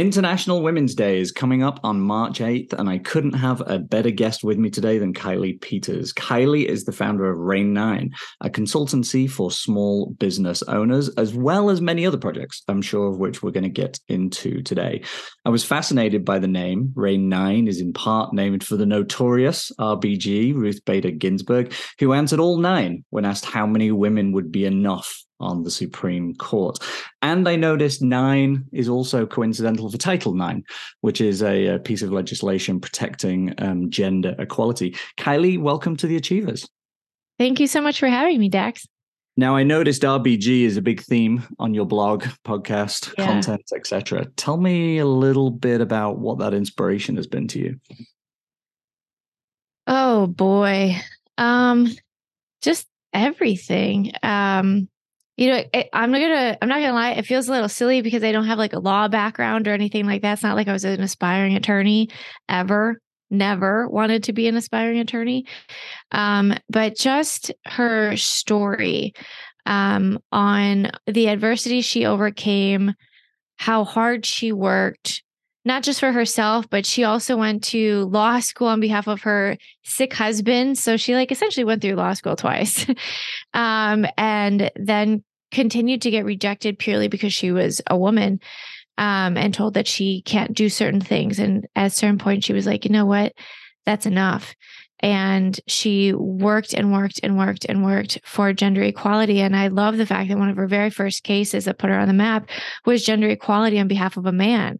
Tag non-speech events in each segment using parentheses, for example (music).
International Women's Day is coming up on March 8th, and I couldn't have a better guest with me today than Kiley Peters. Kiley is the founder of RAYNE IX, a consultancy for small business owners, as well as many other projects, I'm sure of which we're going to get into today. I was fascinated by the name. RAYNE IX is in part named for the notorious RBG, Ruth Bader Ginsburg, who answered all nine when asked how many women would be enough on the Supreme Court. And I noticed nine is also coincidental for Title Nine, which is a, a piece of legislation protecting um, gender equality. Kiley, welcome to the Achievers. Thank you so much for having me, Dax. Now I noticed RBG is a big theme on your blog, podcast, yeah. content, etc. Tell me a little bit about what that inspiration has been to you. Oh boy. Um just everything. Um you know, it, I'm not gonna, I'm not gonna lie. It feels a little silly because I don't have like a law background or anything like that. It's not like I was an aspiring attorney ever. Never wanted to be an aspiring attorney. Um, but just her story um, on the adversity she overcame, how hard she worked, not just for herself, but she also went to law school on behalf of her sick husband. So she like essentially went through law school twice. (laughs) um, and then continued to get rejected purely because she was a woman um, and told that she can't do certain things. And at a certain point, she was like, you know what? That's enough. And she worked and worked and worked and worked for gender equality. And I love the fact that one of her very first cases that put her on the map was gender equality on behalf of a man.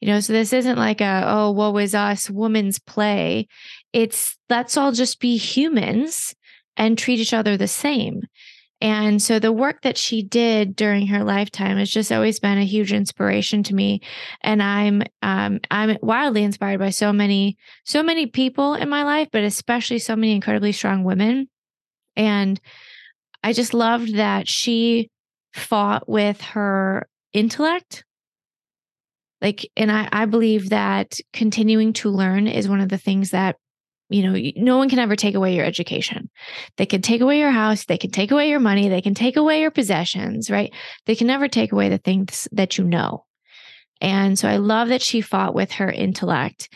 You know, so this isn't like a, oh, what was us, woman's play. It's let's all just be humans and treat each other the same. And so the work that she did during her lifetime has just always been a huge inspiration to me. And I'm um, I'm wildly inspired by so many so many people in my life, but especially so many incredibly strong women. And I just loved that she fought with her intellect like and I, I believe that continuing to learn is one of the things that you know no one can ever take away your education. They can take away your house they can take away your money they can take away your possessions right? They can never take away the things that you know. And so i love that she fought with her intellect.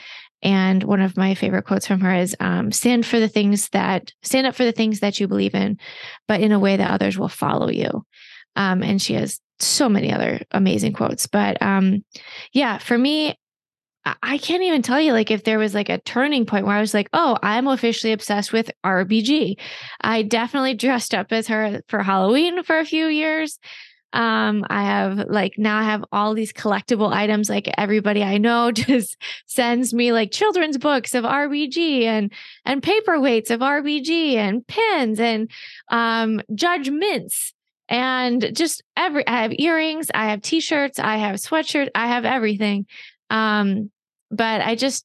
And one of my favorite quotes from her is um, stand for the things that stand up for the things that you believe in but in a way that others will follow you. Um, and she has so many other amazing quotes. But um, yeah, for me, I can't even tell you like if there was like a turning point where I was like, oh, I'm officially obsessed with RBG. I definitely (laughs) dressed up as her for Halloween for a few years. Um, I have like now I have all these collectible items. Like everybody I know (laughs) just sends me like children's books of RBG and and paperweights of RBG and pins and um Judge Mints and just every I have earrings, I have t-shirts, I have sweatshirts, I have everything. Um, but I just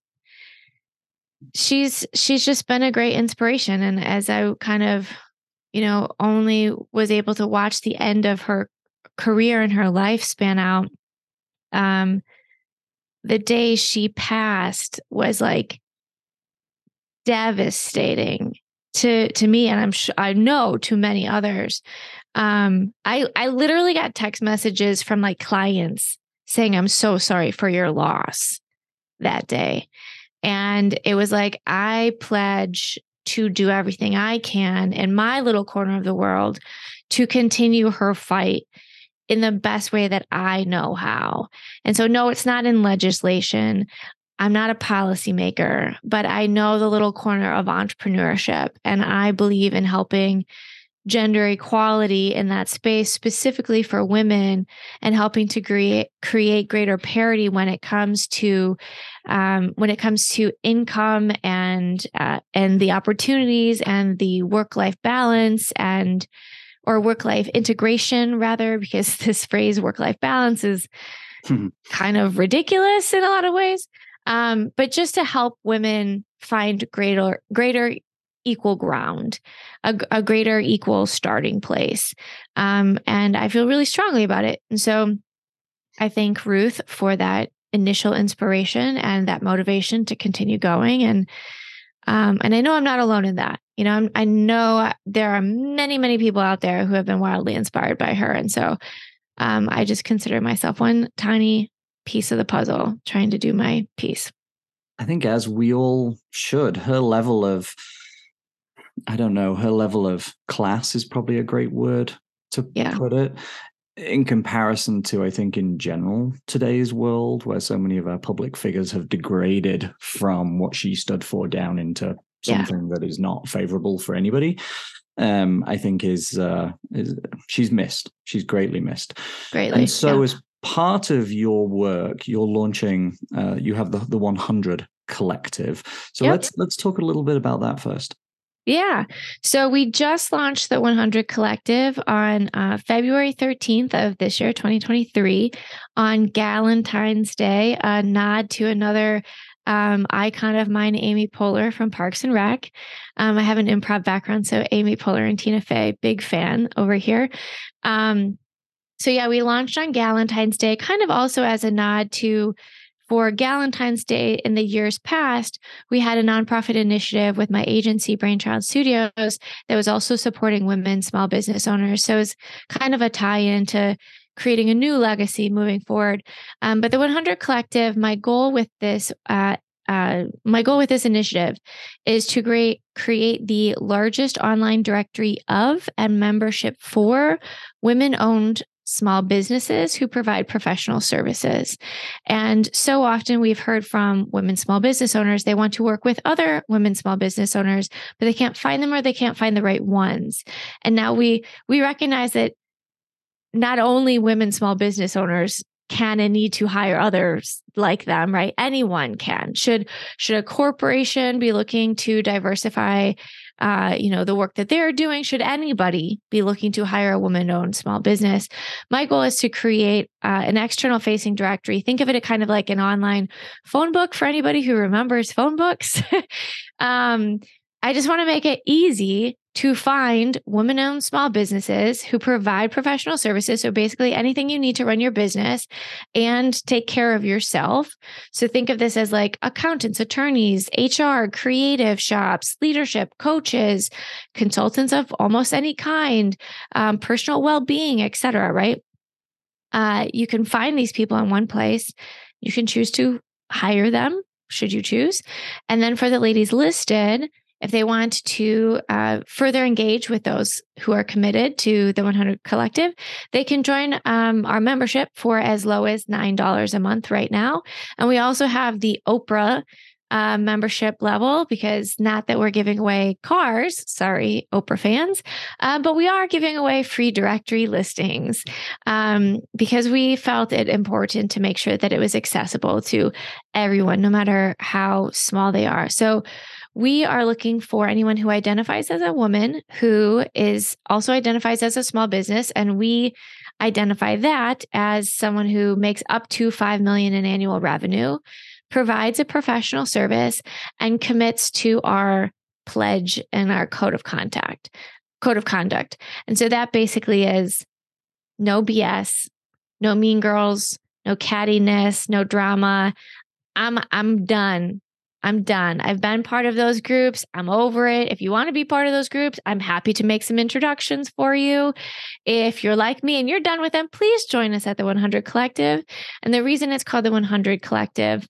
she's she's just been a great inspiration. And as I kind of, you know, only was able to watch the end of her career and her lifespan out, um, the day she passed was like devastating to to me and i'm sh- i know to many others um i i literally got text messages from like clients saying i'm so sorry for your loss that day and it was like i pledge to do everything i can in my little corner of the world to continue her fight in the best way that I know how. And so, no, it's not in legislation. I'm not a policymaker, but I know the little corner of entrepreneurship. And I believe in helping gender equality in that space, specifically for women, and helping to create create greater parity when it comes to um, when it comes to income and uh, and the opportunities and the work life balance and or work life integration rather, because (laughs) this phrase work life balance is hmm. kind of ridiculous in a lot of ways um, but just to help women find greater greater equal ground, a, a greater equal starting place. Um, and I feel really strongly about it. And so I thank Ruth for that initial inspiration and that motivation to continue going. And um, and I know I'm not alone in that. You know, I'm, I know there are many, many people out there who have been wildly inspired by her. And so um, I just consider myself one tiny piece of the puzzle, trying to do my piece. I think as we all should, her level of I don't know, her level of class is probably a great word to yeah. put it in comparison to I think in general today's world where so many of our public figures have degraded from what she stood for down into something yeah. that is not favorable for anybody um I think is uh is she's missed she's greatly missed greatly and so yeah. as part of your work you're launching uh you have the the 100 collective so yep. let's let's talk a little bit about that first yeah. So we just launched the 100 Collective on uh, February 13th of this year, 2023, on Galentine's Day, a nod to another um, icon of mine, Amy Poehler from Parks and Rec. Um, I have an improv background, so Amy Poehler and Tina Fey, big fan over here. Um, so yeah, we launched on Galentine's Day, kind of also as a nod to for Galentine's Day in the years past, we had a nonprofit initiative with my agency, Brainchild Studios, that was also supporting women small business owners. So it's kind of a tie in to creating a new legacy moving forward. Um, but the 100 Collective, my goal with this, uh, uh, my goal with this initiative is to create create the largest online directory of and membership for women owned small businesses who provide professional services. And so often we've heard from women small business owners, they want to work with other women small business owners, but they can't find them or they can't find the right ones. And now we we recognize that not only women small business owners can and need to hire others like them right anyone can should should a corporation be looking to diversify uh, you know, the work that they're doing. Should anybody be looking to hire a woman-owned small business, my goal is to create uh, an external-facing directory. Think of it kind of like an online phone book for anybody who remembers phone books. (laughs) um, I just want to make it easy to find women owned small businesses who provide professional services. So, basically, anything you need to run your business and take care of yourself. So, think of this as like accountants, attorneys, HR, creative shops, leadership, coaches, consultants of almost any kind, um, personal well being, etc. right? Uh, you can find these people in one place. You can choose to hire them should you choose. And then for the ladies listed, if they want to uh, further engage with those who are committed to the 100 Collective, they can join um, our membership for as low as $9 a month right now. And we also have the Oprah uh, membership level because not that we're giving away cars, sorry, Oprah fans, uh, but we are giving away free directory listings um, because we felt it important to make sure that it was accessible to everyone, no matter how small they are. So we are looking for anyone who identifies as a woman who is also identifies as a small business and we identify that as someone who makes up to 5 million in annual revenue provides a professional service and commits to our pledge and our code of contact code of conduct. And so that basically is no bs no mean girls no cattiness no drama. I'm i'm done I'm done. I've been part of those groups. I'm over it. If you want to be part of those groups, I'm happy to make some introductions for you. If you're like me and you're done with them, please join us at the 100 Collective. And the reason it's called the 100 Collective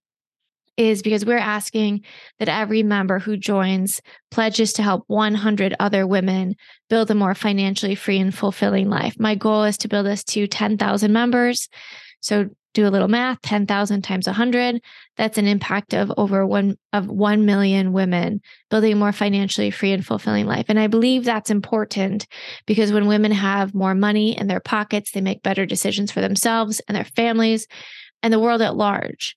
is because we're asking that every member who joins pledges to help 100 other women build a more financially free and fulfilling life. My goal is to build us to 10,000 members. So do a little math 10,000 times 100 that's an impact of over 1 of 1 million women building a more financially free and fulfilling life. And i believe that's important because when women have more money in their pockets they make better decisions for themselves and their families and the world at large.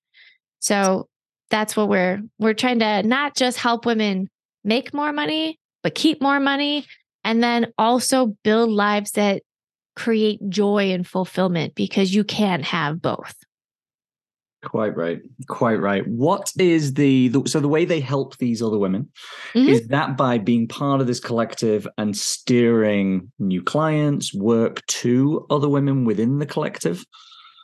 So that's what we're we're trying to not just help women make more money but keep more money and then also build lives that create joy and fulfillment because you can't have both. Quite right. Quite right. What is the, the, so the way they help these other women mm-hmm. is that by being part of this collective and steering new clients, work to other women within the collective?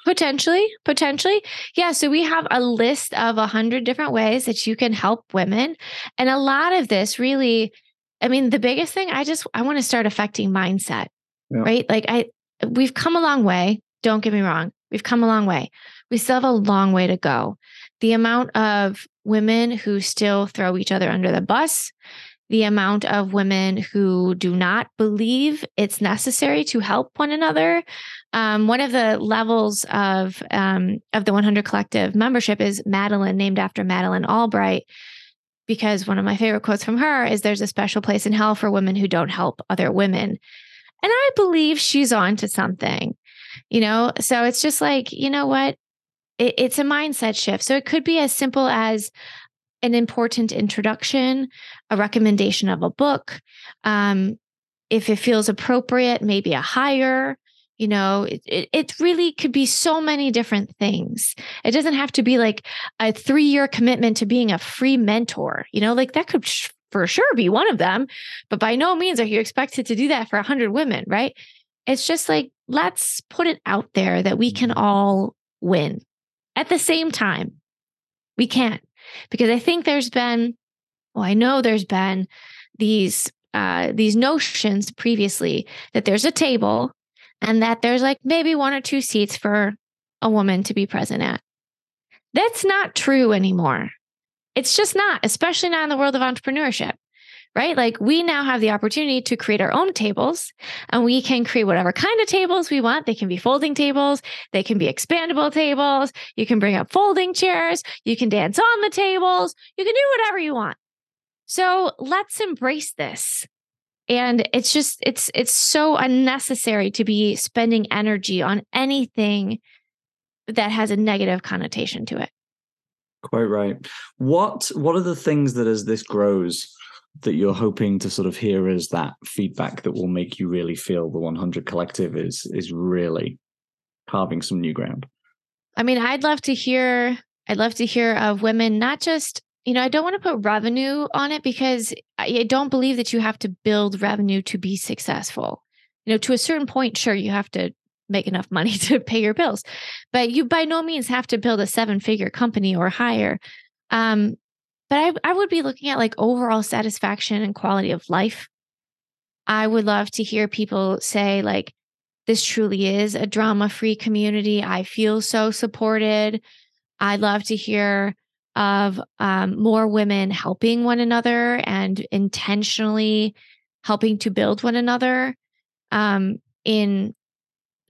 Potentially, potentially. Yeah. So we have a list of a hundred different ways that you can help women. And a lot of this really, I mean, the biggest thing I just I want to start affecting mindset yeah. right? Like I we've come a long way, don't get me wrong. We've come a long way. We still have a long way to go. The amount of women who still throw each other under the bus, the amount of women who do not believe it's necessary to help one another. Um, one of the levels of um, of the 100 Collective membership is Madeline, named after Madeleine Albright, because one of my favorite quotes from her is "There's a special place in hell for women who don't help other women," and I believe she's on to something. You know, so it's just like you know what, it, it's a mindset shift. So it could be as simple as an important introduction, a recommendation of a book. Um, if it feels appropriate, maybe a hire. You know, it, it, it really could be so many different things. It doesn't have to be like a three year commitment to being a free mentor. You know, like that could for sure be one of them, but by no means are you expected to do that for 100 women, right? It's just like, let's put it out there that we can all win at the same time. We can't because I think there's been, well, I know there's been these uh, these notions previously that there's a table and that there's like maybe one or two seats for a woman to be present at. That's not true anymore. It's just not, especially not in the world of entrepreneurship right? Like we now have the opportunity to create our own tables and we can create whatever kind of tables we want. They can be folding tables, they can be expandable tables. You can bring up folding chairs, you can dance on the tables, you can do whatever you want. So let's embrace this. And it's just it's it's so unnecessary to be spending energy on anything that has a negative connotation to it. Quite right. What what are the things that as this grows that you're hoping to sort of hear as that feedback that will make you really feel the 100 collective is is really carving some new ground i mean i'd love to hear i'd love to hear of women not just you know i don't want to put revenue on it because i don't believe that you have to build revenue to be successful you know to a certain point sure you have to make enough money (laughs) to pay your bills but you by no means have to build a seven figure company or higher um, but I, I would be looking at like overall satisfaction and quality of life. I would love to hear people say, like, this truly is a drama free community. I feel so supported. I'd love to hear of um, more women helping one another and intentionally helping to build one another um, in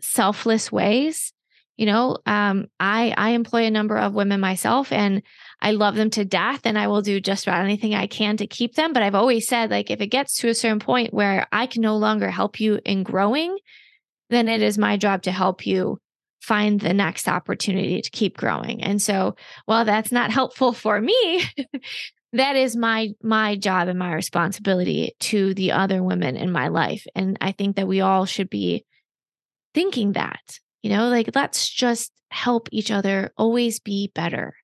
selfless ways. You know, um, I I employ a number of women myself, and I love them to death and I will do just about anything I can to keep them. But I've always said, like, if it gets to a certain point where I can no longer help you in growing, then it is my job to help you find the next opportunity to keep growing. And so, while that's not (laughs) helpful for me, that is my my job and my responsibility to the other women in my life. And I think that we all should be thinking that, you know, like let's just help each other always be better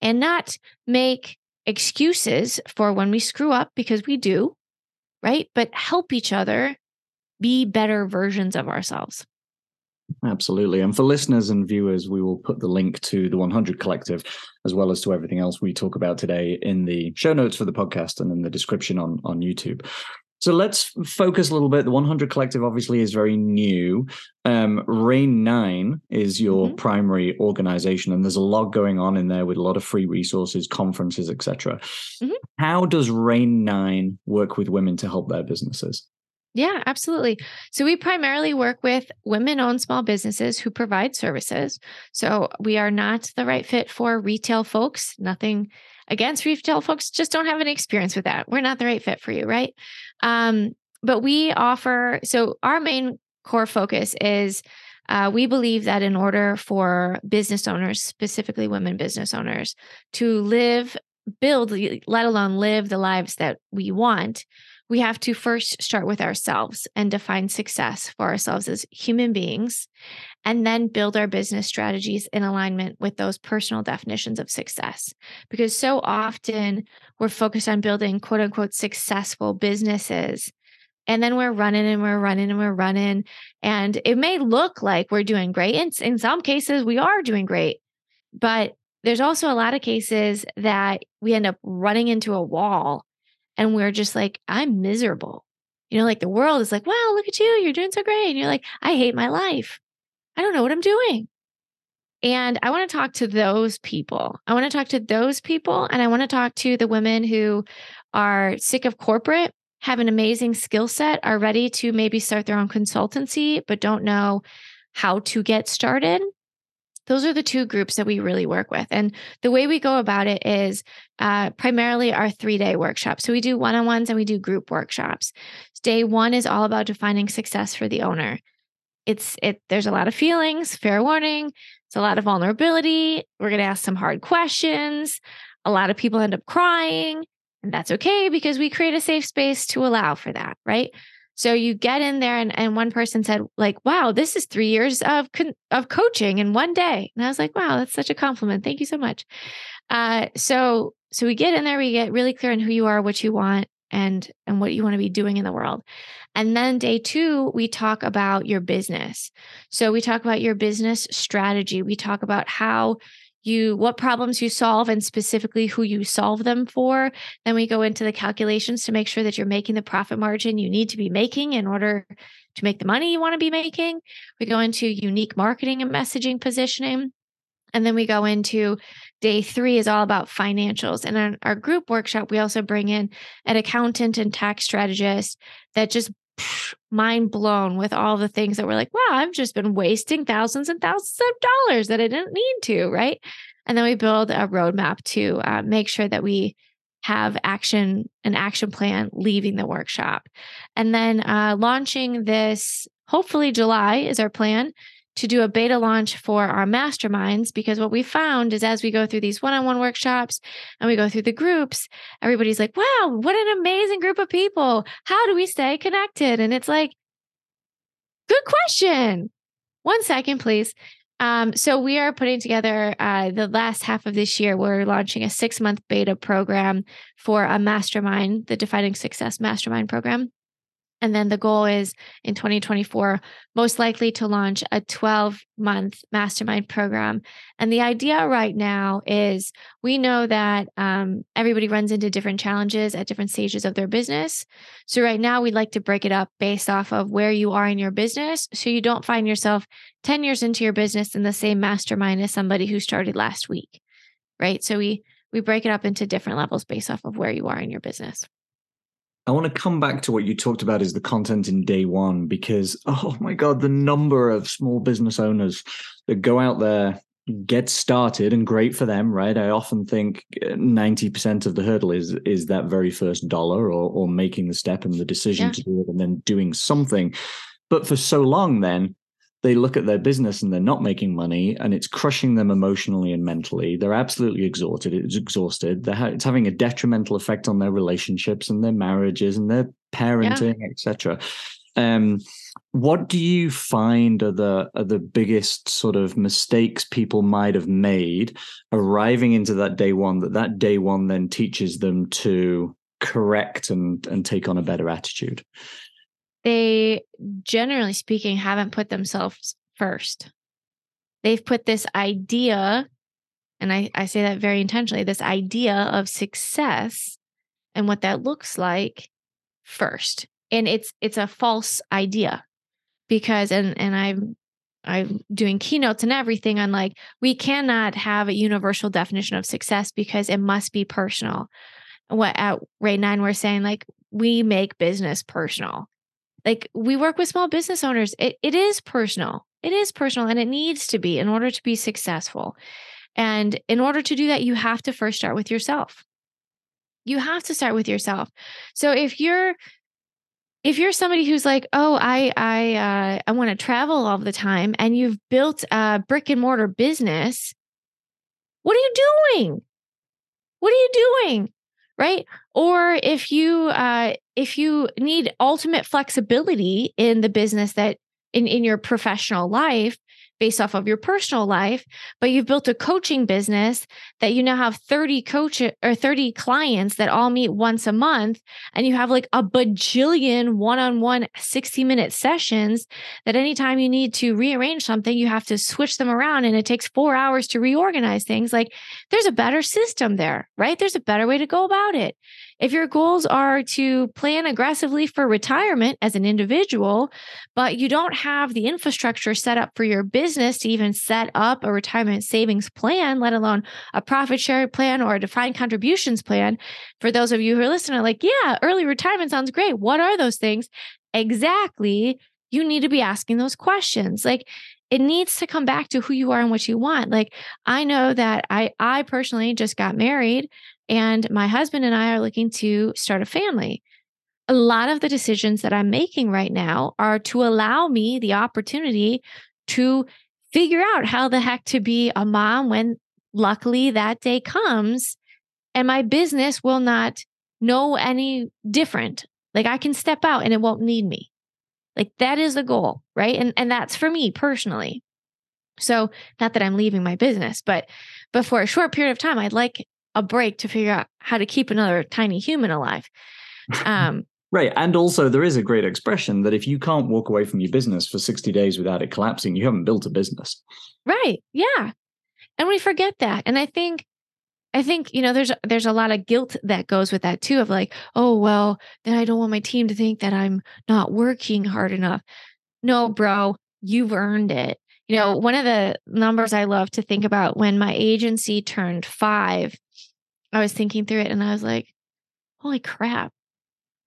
and not make excuses for when we screw up because we do, right? But help each other be better versions of ourselves. Absolutely. And for listeners and viewers, we will put the link to the 100 Collective as well as to everything else we talk about today in the show notes for the podcast and in the description on, on YouTube. So let's focus a little bit. The 100 Collective obviously is very new. Um, RAYNE IX is your mm-hmm. primary organization, and there's a lot going on in there with a lot of free resources, conferences, etc. Mm-hmm. How does RAYNE IX work with women to help their businesses? Yeah, absolutely. So we primarily work with women owned small businesses who provide services. So we are not the right fit for retail folks. Nothing against retail folks, just don't have any experience with that. We're not the right fit for you, right? Um, but we offer, so our main core focus is uh, we believe that in order for business owners, specifically women business owners, to live, build, let alone live the lives that we want, we have to first start with ourselves and define success for ourselves as human beings, and then build our business strategies in alignment with those personal definitions of success. Because so often we're focused on building quote unquote successful businesses. And then we're running and we're running and we're running. And it may look like we're doing great. In, in some cases, we are doing great. But there's also a lot of cases that we end up running into a wall and we're just like, I'm miserable. You know, like the world is like, wow, look at you. You're doing so great. And you're like, I hate my life. I don't know what I'm doing. And I want to talk to those people. I want to talk to those people. And I want to talk to the women who are sick of corporate, have an amazing skill set, are ready to maybe start their own consultancy, but don't know how to get started. Those are the two groups that we really work with. And the way we go about it is uh, primarily our three day workshop. So we do one on ones and we do group workshops. Day one is all about defining success for the owner. It's it. There's a lot of feelings. Fair warning. It's a lot of vulnerability. We're going to ask some hard questions. A lot of people end up crying, and that's okay because we create a safe space to allow for that, right? So you get in there and, and one person said like, wow, this is three years of, of coaching in one day. And I was like, wow, that's such a compliment. Thank you so much. Uh, so, so we get in there, we get really clear on who you are, what you want and, and what you want to be doing in the world. And then day two, we talk about your business. So we talk about your business strategy. We talk about how you what problems you solve and specifically who you solve them for then we go into the calculations to make sure that you're making the profit margin you need to be making in order to make the money you want to be making we go into unique marketing and messaging positioning and then we go into day three is all about financials. And in our group workshop, we also bring in an accountant and tax strategist that just mind blown with all the things that we're like, wow, I've just been wasting thousands and thousands of dollars that I didn't need to, right? And then we build a roadmap to uh, make sure that we have action an action plan leaving the workshop and then uh, launching this hopefully july is our plan to do a beta launch for our masterminds because what we found is as we go through these one-on-one workshops and we go through the groups everybody's like wow what an amazing group of people. How do we stay connected? And it's like good question. One second please. Um, so we are putting together uh, the last half of this year we're launching a six month beta program for a mastermind the defining success mastermind program and then the goal is in 2024, most likely to launch a 12 month mastermind program. And the idea right now is we know that um, everybody runs into different challenges at different stages of their business. So, right now, we'd like to break it up based off of where you are in your business. So, you don't find yourself 10 years into your business in the same mastermind as somebody who started last week, right? So, we we break it up into different levels based off of where you are in your business. I want to come back to what you talked about is the content in day one, because oh my God, the number of small business owners that go out there, get started and great for them, right? I often think 90% uh, of the hurdle is is that very first dollar or or making the step and the decision yeah. to do it and then doing something. But for so long then they look at their business and they're not making money and it's crushing them emotionally and mentally. They're absolutely exhausted it's exhausted. They're ha- it's having a detrimental effect on their relationships and their marriages and their parenting yeah. etc um, what do you find are the are the biggest sort of mistakes people might have made arriving into that day one that that day one then teaches them to correct and and take on a better attitude they generally speaking haven't put themselves first. They've put this idea, and I, I say that very intentionally, this idea of success and what that looks like first. And it's it's a false idea because and and I'm I'm doing keynotes and everything on like we cannot have a universal definition of success because it must be personal. What at RAYNE IX we're saying like we make business personal like we work with small business owners it, it is personal it is personal and it needs to be in order to be successful. And in order to do that you have to first start with yourself. You have to start with yourself. So if you're if you're somebody who's like oh i i uh, i want to travel all the time and you've built a brick and mortar business what are you doing? What are you doing right? Or if you uh, if you need ultimate flexibility in the business that in in your professional life based off of your personal life, but you've built a coaching business that you now have 30 coach or 30 clients that all meet once a month and you have like a bajillion one-on-one 60 minute sessions that anytime you need to rearrange something, you have to switch them around and it takes 4 hours to reorganize things. Like there's a better system there, right? There's a better way to go about it. If your goals are to plan aggressively for retirement as an individual, but you don't have the infrastructure set up for your business to even set up a retirement savings plan, let alone a profit share plan or a defined contributions plan, for those of you who are listening, like, yeah, early retirement sounds great. What are those things? Exactly. You need to be asking those questions. Like, it needs to come back to who you are and what you want. Like I know that I I personally just got married and my husband and I are looking to start a family. A lot of the decisions that I'm making right now are to allow me the opportunity to figure out how the heck to be a mom when luckily that day comes and my business will not know any different. Like I can step out and it won't need me. Like that is the goal, right? And and that's for me personally. So, not that I'm leaving my business, but but for a short period of time, I'd like a break to figure out how to keep another tiny human alive. Um, (laughs) right. And also, there is a great expression that if you can't walk away from your business for 60 days without it collapsing, you haven't built a business. Right. Yeah. And we forget that. And I think I think, you know, there's there's a lot of guilt that goes with that too of like, oh, well, then I don't want my team to think that I'm not working hard enough. No, bro, you've earned it. You know, one of the numbers I love to think about when my agency turned 5, I was thinking through it and I was like, holy crap.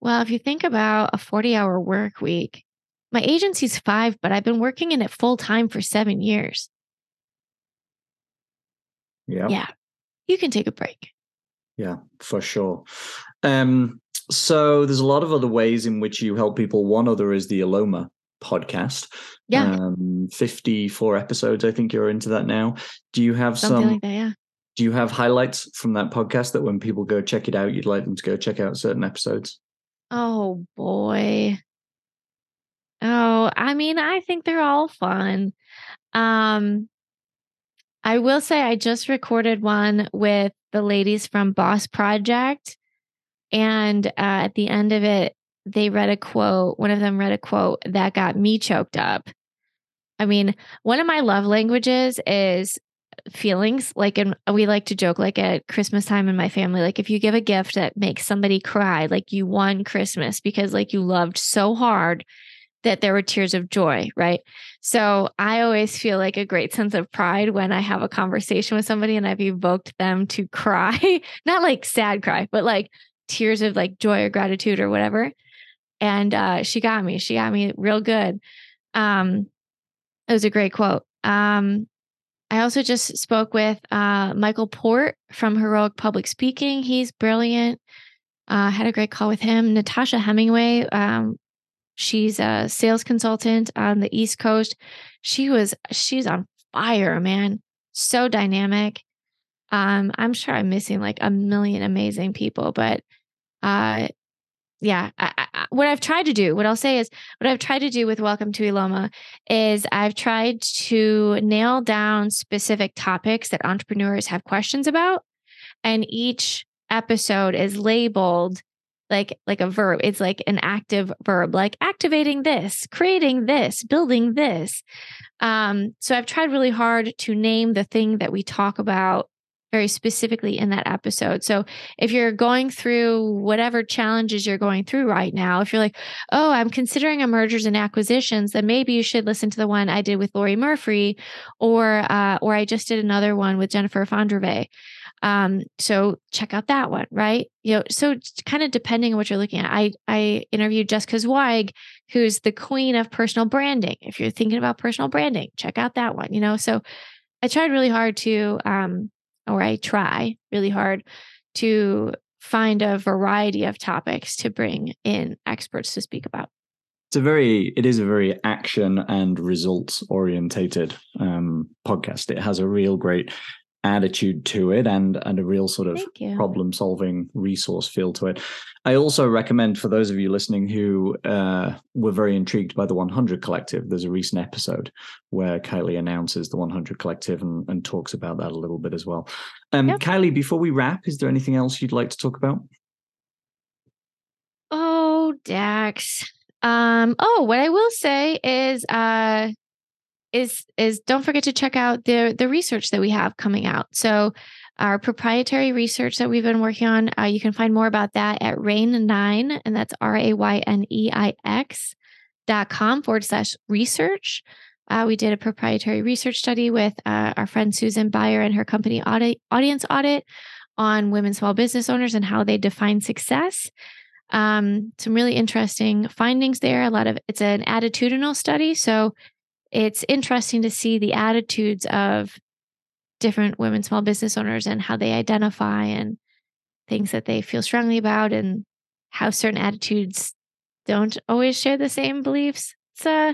Well, if you think about a 40-hour work week, my agency's 5, but I've been working in it full time for 7 years. Yeah. Yeah you can take a break. Yeah, for sure. Um, so there's a lot of other ways in which you help people. One other is the Eloma podcast. Yeah. Um, 54 episodes, I think you're into that now. Do you have Something some like that, yeah. Do you have highlights from that podcast that when people go check it out, you'd like them to go check out certain episodes? Oh boy. Oh, I mean, I think they're all fun. Um, I will say I just recorded one with the ladies from Boss Project. And uh, at the end of it, they read a quote. One of them read a quote that got me choked up. I mean, one of my love languages is feelings. Like, and we like to joke, like at Christmas time in my family, like if you give a gift that makes somebody cry, like you won Christmas because like you loved so hard that there were tears of joy, right? So I always feel like a great sense of pride when I have a conversation with somebody and I've evoked them to (laughs) cry, not like sad cry, but like tears of like joy or gratitude or whatever. And uh, she got me. She got me real good. Um, it was a great quote. Um, I also just spoke with uh, Michael Port from Heroic Public Speaking. He's brilliant. Uh, had a great call with him. Natasha Hemingway um, She's a sales consultant on the East Coast. She was she's on fire, man. So dynamic. Um, I'm sure I'm missing like a million amazing people, but uh yeah, I, I, what I've tried to do, what I'll say is, what I've tried to do with Welcome to Eloma is I've tried to nail down specific topics that entrepreneurs have questions about. And each episode is labeled like like a verb it's like an active verb like activating this creating this building this um so i've tried really hard to name the thing that we talk about very specifically in that episode so if you're going through whatever challenges you're going through right now if you're like oh i'm considering a mergers and acquisitions then maybe you should listen to the one i did with lori murphy or uh, or i just did another one with jennifer fondreve um, so check out that one, right? You know, so kind of depending on what you're looking at. I I interviewed Jessica Zweig, who's the queen of personal branding. If you're thinking about personal branding, check out that one. You know, so I tried really hard to, um, or I try really hard to find a variety of topics to bring in experts to speak about. It's a very it is a very action and results orientated um, podcast. It has a real great attitude to it and and a real sort of problem solving resource feel to it. I also recommend for those of you listening who uh, were very intrigued by the 100 Collective. There's a recent episode where Kiley announces the 100 Collective and, and talks about that a little bit as well. Um, yep. Kiley, before we wrap, is there anything else you'd like to talk about? Oh, Dax. Um, oh, what I will say is uh is is don't forget to check out the the research that we have coming out. So our proprietary research that we've been working on. Uh, you can find more about that at RAYNE IX and that's R A Y N E I X dot com forward slash research. Uh, we did a proprietary research study with uh, our friend Susan Baier and her company Audience Audit on women small business owners and how they define success. Um, some really interesting findings there. A lot of it's an attitudinal study, so it's interesting to see the attitudes of different women small business owners and how they identify and things that they feel strongly about and how certain attitudes don't always share the same beliefs. It's uh,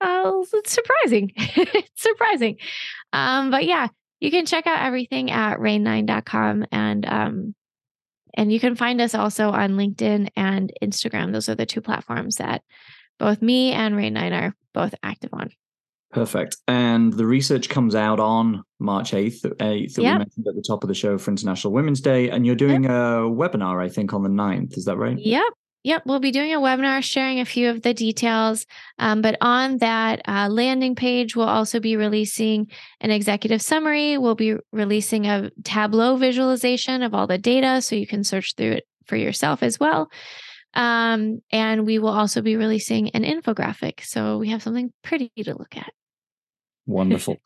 uh it's surprising. (laughs) it's surprising. Um, but yeah, you can check out everything at rayn9.com and um and you can find us also on LinkedIn and Instagram. Those are the two platforms that both me and RAYNE IX are both active on. Perfect. And the research comes out on March 8th, 8th that yep. we mentioned at the top of the show for International Women's Day. And you're doing yep. a webinar, I think, on the 9th. Is that right? Yep. Yep, we'll be doing a webinar sharing a few of the details. Um, but on that uh, landing page, we'll also be releasing an executive summary. We'll be releasing a Tableau visualization of all the data so you can search through it for yourself as well. Um, and we will also be releasing an infographic. So we have something pretty to look at. Wonderful.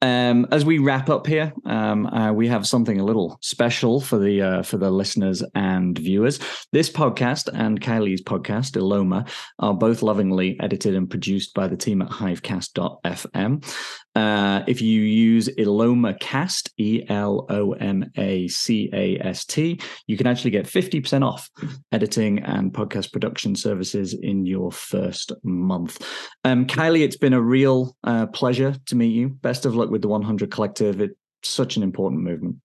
Um, as we wrap up here, um, uh, we have something a little special for the uh, for the listeners and viewers. This podcast and Kiley's podcast, Eloma, are both lovingly edited and produced by the team at Hivecast.fm. Uh, if you use Eloma Cast, E L O M A C A S T, you can actually get 50% off editing and podcast production services in your first month. Um, Kiley, it's been a real uh, pleasure to meet you. Best of luck with the 100 Collective. It's such an important movement.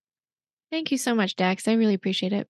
Thank you so much, Dax. I really appreciate it.